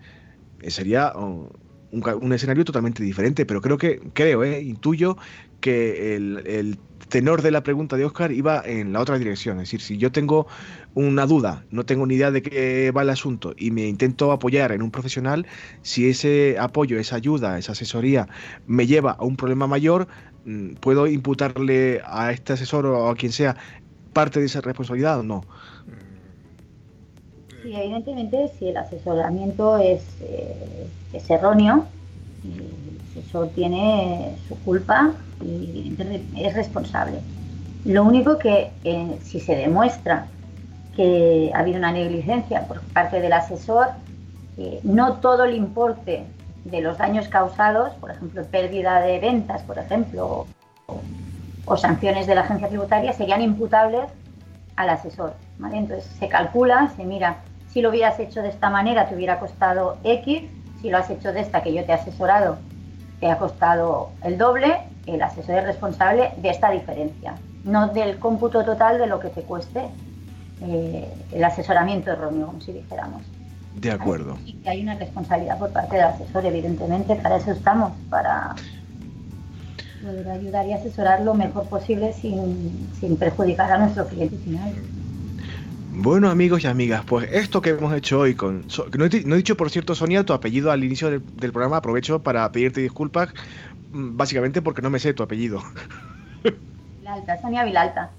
S2: Eh, sería oh, un, escenario totalmente diferente, pero creo que, creo, eh, intuyo que el, tenor de la pregunta de Oscar iba en la otra dirección. Es decir, si yo tengo una duda, no tengo ni idea de qué va el asunto y me intento apoyar en un profesional, si ese apoyo, esa ayuda, esa asesoría me lleva a un problema mayor, mm, ¿puedo imputarle a este asesor o a quien sea parte de esa responsabilidad o no?
S5: Sí, evidentemente, si el asesoramiento es, eh, es erróneo, asesor tiene su culpa y es responsable. Lo único que eh, si se demuestra que ha habido una negligencia por parte del asesor, eh, no todo el importe de los daños causados, por ejemplo, pérdida de ventas, por ejemplo, o, sanciones de la agencia tributaria, serían imputables al asesor. Entonces se calcula, se mira si lo hubieras hecho de esta manera te hubiera costado X, si lo has hecho de esta que yo te he asesorado te ha costado el doble, el asesor es responsable de esta diferencia, no del cómputo total de lo que te cueste eh, el asesoramiento erróneo, como si dijéramos.
S2: De acuerdo.
S5: Y que hay una responsabilidad por parte del asesor, evidentemente, para eso estamos, para poder ayudar y asesorar lo mejor posible sin, sin perjudicar a nuestro cliente final.
S2: Bueno, amigos y amigas, pues esto que hemos hecho hoy con... No he, dicho, por cierto, Sonia, tu apellido al inicio del, programa. Aprovecho para pedirte disculpas, mm, básicamente porque no me sé tu apellido.
S5: Vilalta, Sonia Vilalta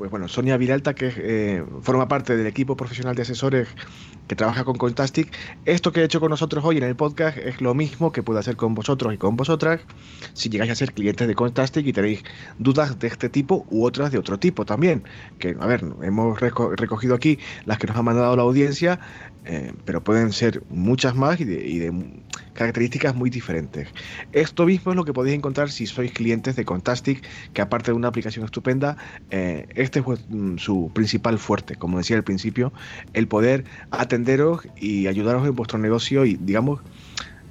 S2: pues bueno, Sonia Viralta, que eh, forma parte del equipo profesional de asesores que trabaja con Contastic, esto que he hecho con nosotros hoy en el podcast es lo mismo que puede hacer con vosotros y con vosotras si llegáis a ser clientes de Contastic y tenéis dudas de este tipo u otras de otro tipo también. Que, a ver, hemos recogido aquí las que nos ha mandado la audiencia, eh, pero pueden ser muchas más y de, características muy diferentes. Esto mismo es lo que podéis encontrar si sois clientes de Contastic, que aparte de una aplicación estupenda, eh, este es mm, su principal fuerte, como decía al principio, el poder atenderos y ayudaros en vuestro negocio y, digamos,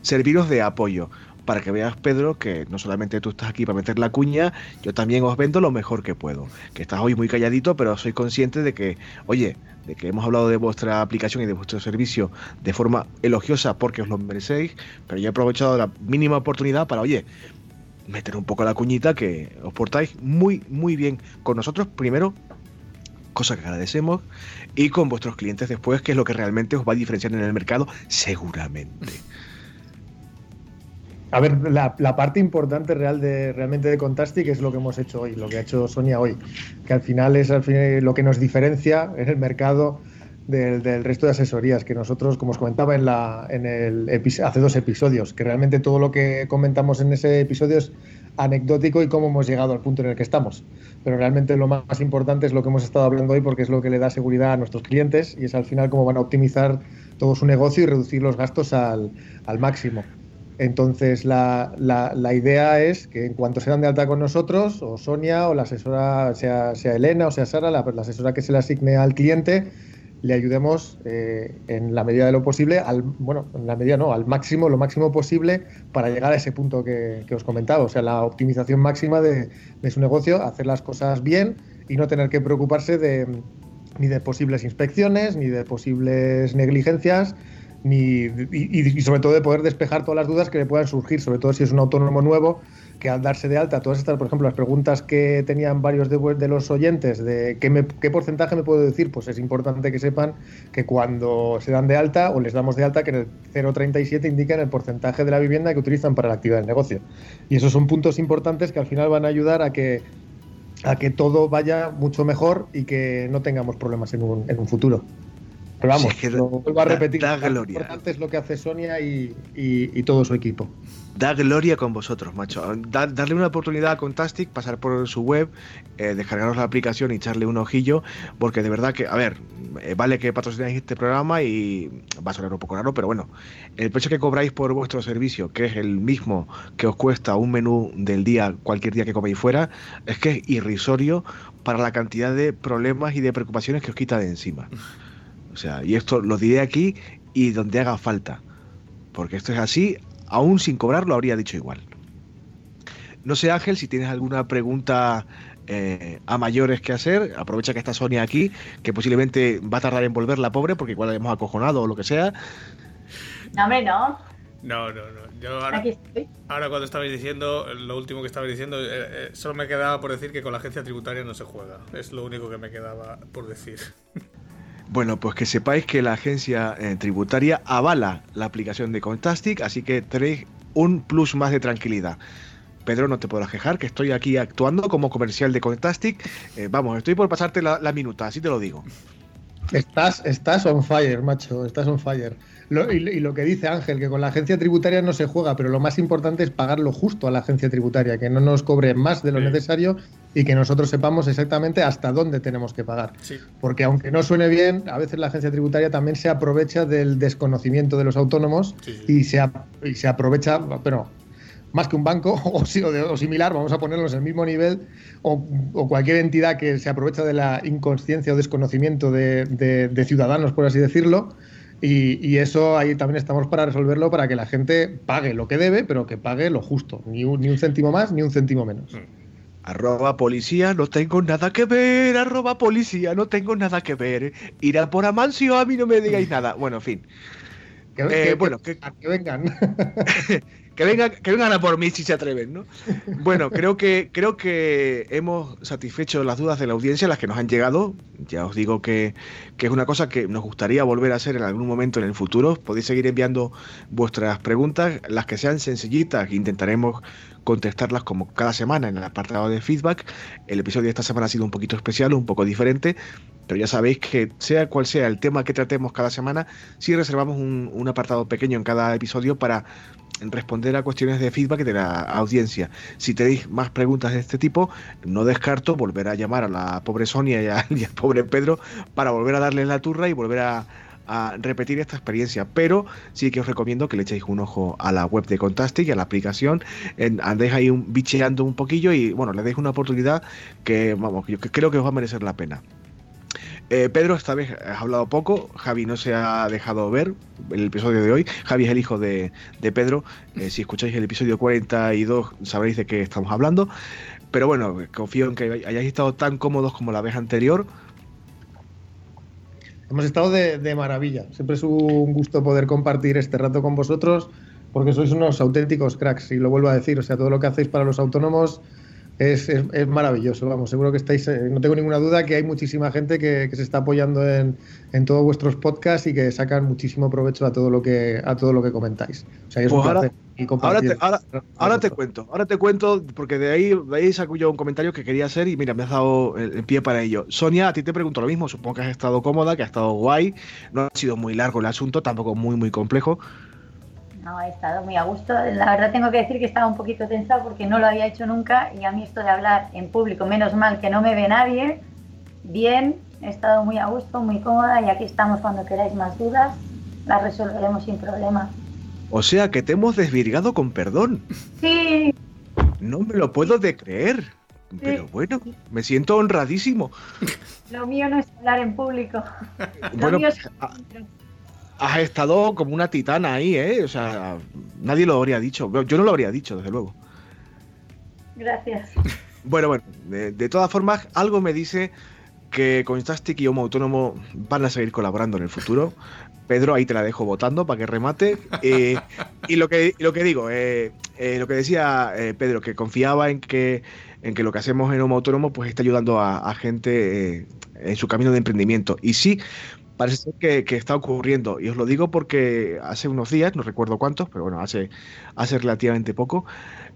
S2: serviros de apoyo para que veas, Pedro, que no solamente tú estás aquí para meter la cuña, yo también os vendo lo mejor que puedo. Que estás hoy muy calladito, pero soy consciente de que, oye, de que hemos hablado de vuestra aplicación y de vuestro servicio de forma elogiosa porque os lo merecéis, pero yo he aprovechado la mínima oportunidad para, oye, meter un poco la cuñita que os portáis muy, muy bien con nosotros primero, cosa que agradecemos, y con vuestros clientes después, que es lo que realmente os va a diferenciar en el mercado, seguramente.
S4: A ver, la, parte importante real de, realmente de Contastic es lo que hemos hecho hoy, lo que ha hecho Sonia hoy, que al final es lo que nos diferencia en el mercado del, resto de asesorías, que nosotros, como os comentaba en, hace dos episodios, que realmente todo lo que comentamos en ese episodio es anecdótico y cómo hemos llegado al punto en el que estamos. Pero realmente lo más importante es lo que hemos estado hablando hoy porque es lo que le da seguridad a nuestros clientes y es al final cómo van a optimizar todo su negocio y reducir los gastos al máximo. Entonces, la, la, idea es que en cuanto se dan de alta con nosotros, o Sonia, o la asesora, sea, sea Elena o sea Sara, la, asesora que se le asigne al cliente, le ayudemos eh, en la medida de lo posible, al, bueno, en la medida no, al máximo, lo máximo posible para llegar a ese punto que, que os comentaba, o sea, la optimización máxima de, de, su negocio, hacer las cosas bien y no tener que preocuparse de, ni de posibles inspecciones, ni de posibles negligencias, ni, y, sobre todo de poder despejar todas las dudas que le puedan surgir, sobre todo si es un autónomo nuevo, que al darse de alta, todas estas, por ejemplo, las preguntas que tenían varios de, los oyentes de qué, qué, porcentaje me puedo decir, pues es importante que sepan que cuando se dan de alta o les damos de alta, que en el 0,37 indican el porcentaje de la vivienda que utilizan para la actividad del negocio. Y esos son puntos importantes que al final van a ayudar a que a que todo vaya mucho mejor y que no tengamos problemas en un, en un futuro. Pero vamos, lo vuelvo a repetir. lo importante es lo que hace Sonia y, todo su equipo.
S2: Da gloria con vosotros, macho. darle una oportunidad a Contastic, pasar por su web, eh, descargaros la aplicación y echarle un ojillo, porque de verdad que, a ver, eh, vale que patrocináis este programa y va a sonar un poco raro, pero bueno, el precio que cobráis por vuestro servicio, que es el mismo que os cuesta un menú del día, cualquier día que coméis fuera, es que es irrisorio para la cantidad de problemas y de preocupaciones que os quita de encima. O sea, y esto lo diré aquí y donde haga falta. Porque esto es así, aún sin cobrarlo habría dicho igual. No sé, Ángel, si tienes alguna pregunta eh, a mayores que hacer, aprovecha que está Sonia aquí, que posiblemente va a tardar en volver la pobre, porque igual la hemos acojonado o lo que sea.
S5: No, hombre, no.
S3: No, no, no. Yo ahora, ahora cuando estabais diciendo, lo último que estabais diciendo, eh, eh, solo me quedaba por decir que con la agencia tributaria no se juega. Es lo único que me quedaba por decir.
S2: Bueno, pues que sepáis que la agencia eh, tributaria avala la aplicación de Contastic, así que tenéis un plus más de tranquilidad. Pedro, no te podrás quejar, que estoy aquí actuando como comercial de Contastic. vamos, estoy por pasarte la, la, minuta, así te lo digo.
S4: Estás, estás on fire, macho, estás on fire y, lo que dice Ángel, que con la agencia tributaria no se juega, pero lo más importante es pagar lo justo a la agencia tributaria, que no nos cobre más de lo necesario y que nosotros sepamos exactamente hasta dónde tenemos que pagar. Porque aunque no suene bien, a veces la agencia tributaria también se aprovecha del desconocimiento de los autónomos y, se, y se aprovecha, pero más que un banco o, o, similar, vamos a ponerlos en el mismo nivel, o, cualquier entidad que se aprovecha de la inconsciencia o desconocimiento de ciudadanos, por así decirlo, y, eso ahí también estamos para resolverlo para que la gente pague lo que debe, pero que pague lo justo, ni un, ni un céntimo más ni un céntimo menos. Mm.
S2: Arroba policía, no tengo nada que ver. Arroba policía, no tengo nada que ver. Ir a por Amancio, a mí no me digáis nada. Bueno, en fin.
S4: Que, eh, bueno, que, que vengan.
S2: que, vengan, que vengan a por mí si se atreven, ¿no? Bueno, creo que, creo que hemos satisfecho las dudas de la audiencia, las que nos han llegado. Ya os digo que, que es una cosa que nos gustaría volver a hacer en algún momento en el futuro. Podéis seguir enviando vuestras preguntas, las que sean sencillitas, intentaremos contestarlas como cada semana en el apartado de feedback. El episodio de esta semana ha sido un poquito especial, un poco diferente, pero ya sabéis que sea cual sea el tema que tratemos cada semana, sí reservamos un, un apartado pequeño en cada episodio para responder a cuestiones de feedback de la audiencia. Si tenéis más preguntas de este tipo, no descarto volver a llamar a la pobre Sonia y, al pobre Pedro para volver a darles la turra y volver a, repetir esta experiencia. Pero sí que os recomiendo que le echéis un ojo a la web de Contastic y a la aplicación. andéis ahí un, bicheando un poquillo y bueno, le deis una oportunidad que vamos, yo creo que os va a merecer la pena. Eh, Pedro, esta vez has hablado poco, Javi no se ha dejado ver el episodio de hoy. Javi es el hijo de, Pedro. Eh, si escucháis el episodio 42 sabréis de qué estamos hablando. Pero bueno, confío en que hayáis estado tan cómodos como la vez anterior.
S4: Hemos estado de, maravilla. Siempre es un gusto poder compartir este rato con vosotros porque sois unos auténticos cracks y lo vuelvo a decir. O sea, todo lo que hacéis para los autónomos es, es, maravilloso, vamos, seguro que estáis, eh, no tengo ninguna duda que hay muchísima gente que, se está apoyando en, en, todos vuestros podcasts y que sacan muchísimo provecho a todo lo que, a todo lo que comentáis. O sea, es
S2: pues ahora, te, ahora, te, cuento, ahora te cuento, porque de ahí, de ahí saco yo un comentario que quería hacer y mira, me has dado el, pie para ello. Sonia, a ti te pregunto lo mismo, supongo que has estado cómoda, que has estado guay, no ha sido muy largo el asunto, tampoco muy, muy complejo.
S5: No, he estado muy a gusto. La verdad tengo que decir que estaba un poquito tensa porque no lo había hecho nunca y a mí esto de hablar en público, menos mal que no me ve nadie, bien, he estado muy a gusto, muy cómoda y aquí estamos cuando queráis más dudas, las resolveremos sin problema.
S2: O sea que te hemos desvirgado con perdón.
S5: Sí.
S2: No me lo puedo de creer. Pero bueno, me siento honradísimo.
S5: Lo mío no es hablar en público.
S2: Bueno, has estado como una titana ahí, ¿eh? O sea, nadie lo habría dicho. Yo no lo habría dicho, desde luego.
S5: Gracias.
S2: Bueno, bueno, de, todas formas, algo me dice que con Stastic y Homo Autónomo van a seguir colaborando en el futuro. Pedro, ahí te la dejo votando para que remate. Eh, y lo que, lo que digo, eh, eh, lo que decía Pedro, que confiaba en que, en que lo que hacemos en Homo Autónomo pues está ayudando a, a gente en su camino de emprendimiento. Y sí, parece ser que, está ocurriendo. Y os lo digo porque hace unos días, no recuerdo cuántos, pero bueno, hace, hace relativamente poco,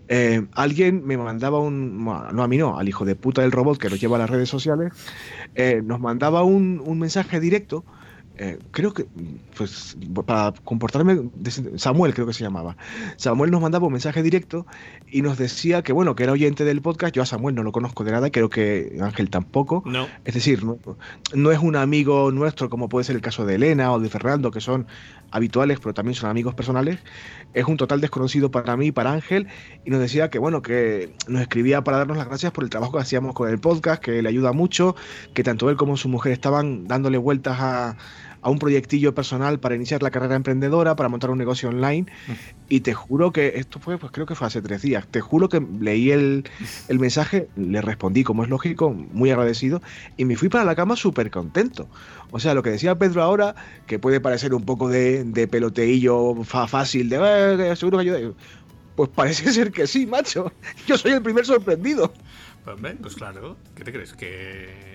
S2: eh, alguien me mandaba un, no a mí no, al hijo de puta del robot que lo lleva a las redes sociales, eh, nos mandaba un, un mensaje directo eh, creo que, pues, para comportarme, Samuel creo que se llamaba. Samuel nos mandaba un mensaje directo y nos decía que, bueno, que era oyente del podcast. Yo a Samuel no lo conozco de nada, creo que Ángel tampoco.
S3: No.
S2: Es decir, no, no es un amigo nuestro como puede ser el caso de Elena o de Fernando, que son habituales, pero también son amigos personales. Es un total desconocido para mí para Ángel y nos decía que, bueno, que nos escribía para darnos las gracias por el trabajo que hacíamos con el podcast, que le ayuda mucho, que tanto él como su mujer estaban dándole vueltas a a un proyectillo personal para iniciar la carrera emprendedora, para montar un negocio online. Y te juro que esto fue, pues creo que fue hace tres días. Te juro que leí el, el mensaje, le respondí, como es lógico, muy agradecido, y me fui para la cama súper contento. O sea, lo que decía Pedro ahora, que puede parecer un poco de, de peloteillo fácil, de eh, seguro que yo. Pues parece ser que sí, macho. Yo soy el primer sorprendido.
S3: Pues, pues claro, ¿qué te crees? Que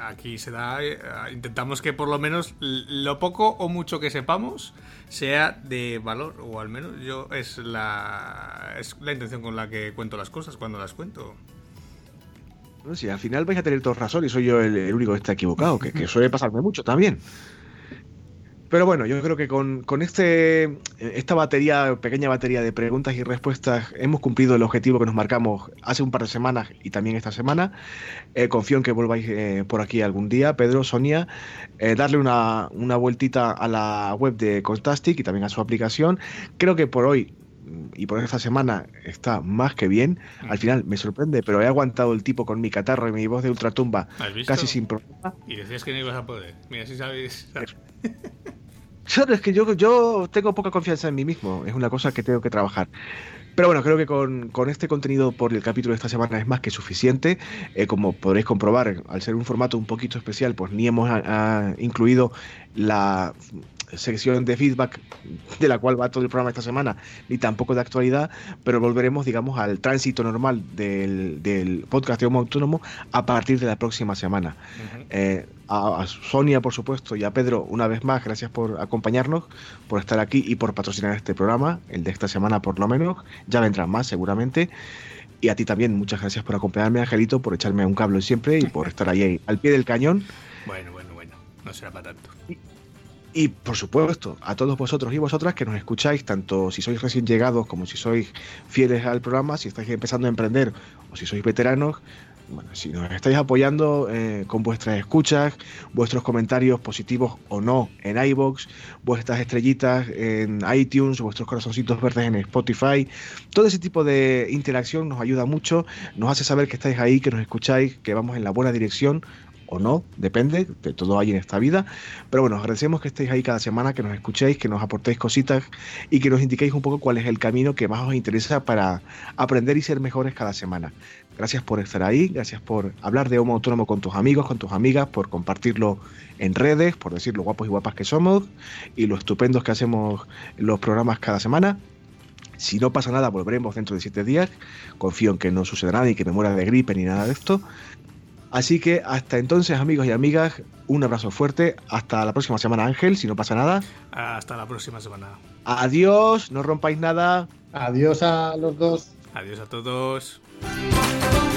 S3: aquí se da, eh, intentamos que por lo menos lo poco o mucho que sepamos sea de valor, o al menos yo es la, es la intención con la que cuento las cosas cuando las cuento.
S2: No, si al final vais a tener todos razón y soy yo el, único que está equivocado, que, que suele pasarme mucho también. Pero bueno, yo creo que con, este, esta batería, pequeña batería de preguntas y respuestas, hemos cumplido el objetivo que nos marcamos hace un par de semanas y también esta semana. Eh, confío en que volváis eh, por aquí algún día, Pedro, Sonia, eh, darle una, una, vueltita a la web de Contastic y también a su aplicación. Creo que por hoy y por esta semana está más que bien. Al final me sorprende, pero he aguantado el tipo con mi catarro y mi voz de ultratumba casi sin problema.
S3: Y decías que no ibas a poder. Mira, si sabéis.
S2: Es que yo, yo tengo poca confianza en mí mismo, es una cosa que tengo que trabajar. Pero bueno, creo que con, este contenido por el capítulo de esta semana es más que suficiente. Eh, como podréis comprobar, al ser un formato un poquito especial, pues ni hemos incluido la sección de feedback de la cual va todo el programa esta semana, ni tampoco de actualidad, pero volveremos, digamos, al tránsito normal del, podcast de Homo Autónomo a partir de la próxima semana a, Sonia, por supuesto, y a Pedro, una vez más, gracias por acompañarnos, por estar aquí y por patrocinar este programa, el de esta semana por lo menos. Ya vendrán más, seguramente. Y a ti también, muchas gracias por acompañarme, Angelito, por echarme un cable siempre y por estar ahí al pie del cañón.
S3: Bueno, bueno, bueno, no será para tanto.
S2: Y, por supuesto, a todos vosotros y vosotras que nos escucháis, tanto si sois recién llegados como si sois fieles al programa, si estáis empezando a emprender o si sois veteranos, bueno, si nos estáis apoyando eh, con vuestras escuchas, vuestros comentarios positivos o no en iBox, vuestras estrellitas en iTunes, vuestros corazoncitos verdes en Spotify, todo ese tipo de interacción nos ayuda mucho, nos hace saber que estáis ahí, que nos escucháis, que vamos en la buena dirección o no, depende, de todo hay en esta vida. Pero bueno, agradecemos que estéis ahí cada semana, que nos escuchéis, que nos aportéis cositas y que nos indiquéis un poco cuál es el camino que más os interesa para aprender y ser mejores cada semana. Gracias por estar ahí, gracias por hablar de Homo Autónomo con tus amigos, con tus amigas, por compartirlo en redes, por decir lo guapos y guapas que somos y lo estupendos que hacemos los programas cada semana. Si no pasa nada, volveremos dentro de siete días. Confío en que no suceda nada y que me muera de gripe ni nada de esto. Así que hasta entonces, amigos y amigas, un abrazo fuerte. Hasta la próxima semana, Ángel, si no pasa nada.
S3: Hasta la próxima semana.
S2: Adiós, no rompáis nada.
S4: Adiós a los dos.
S3: Adiós a todos. Bye.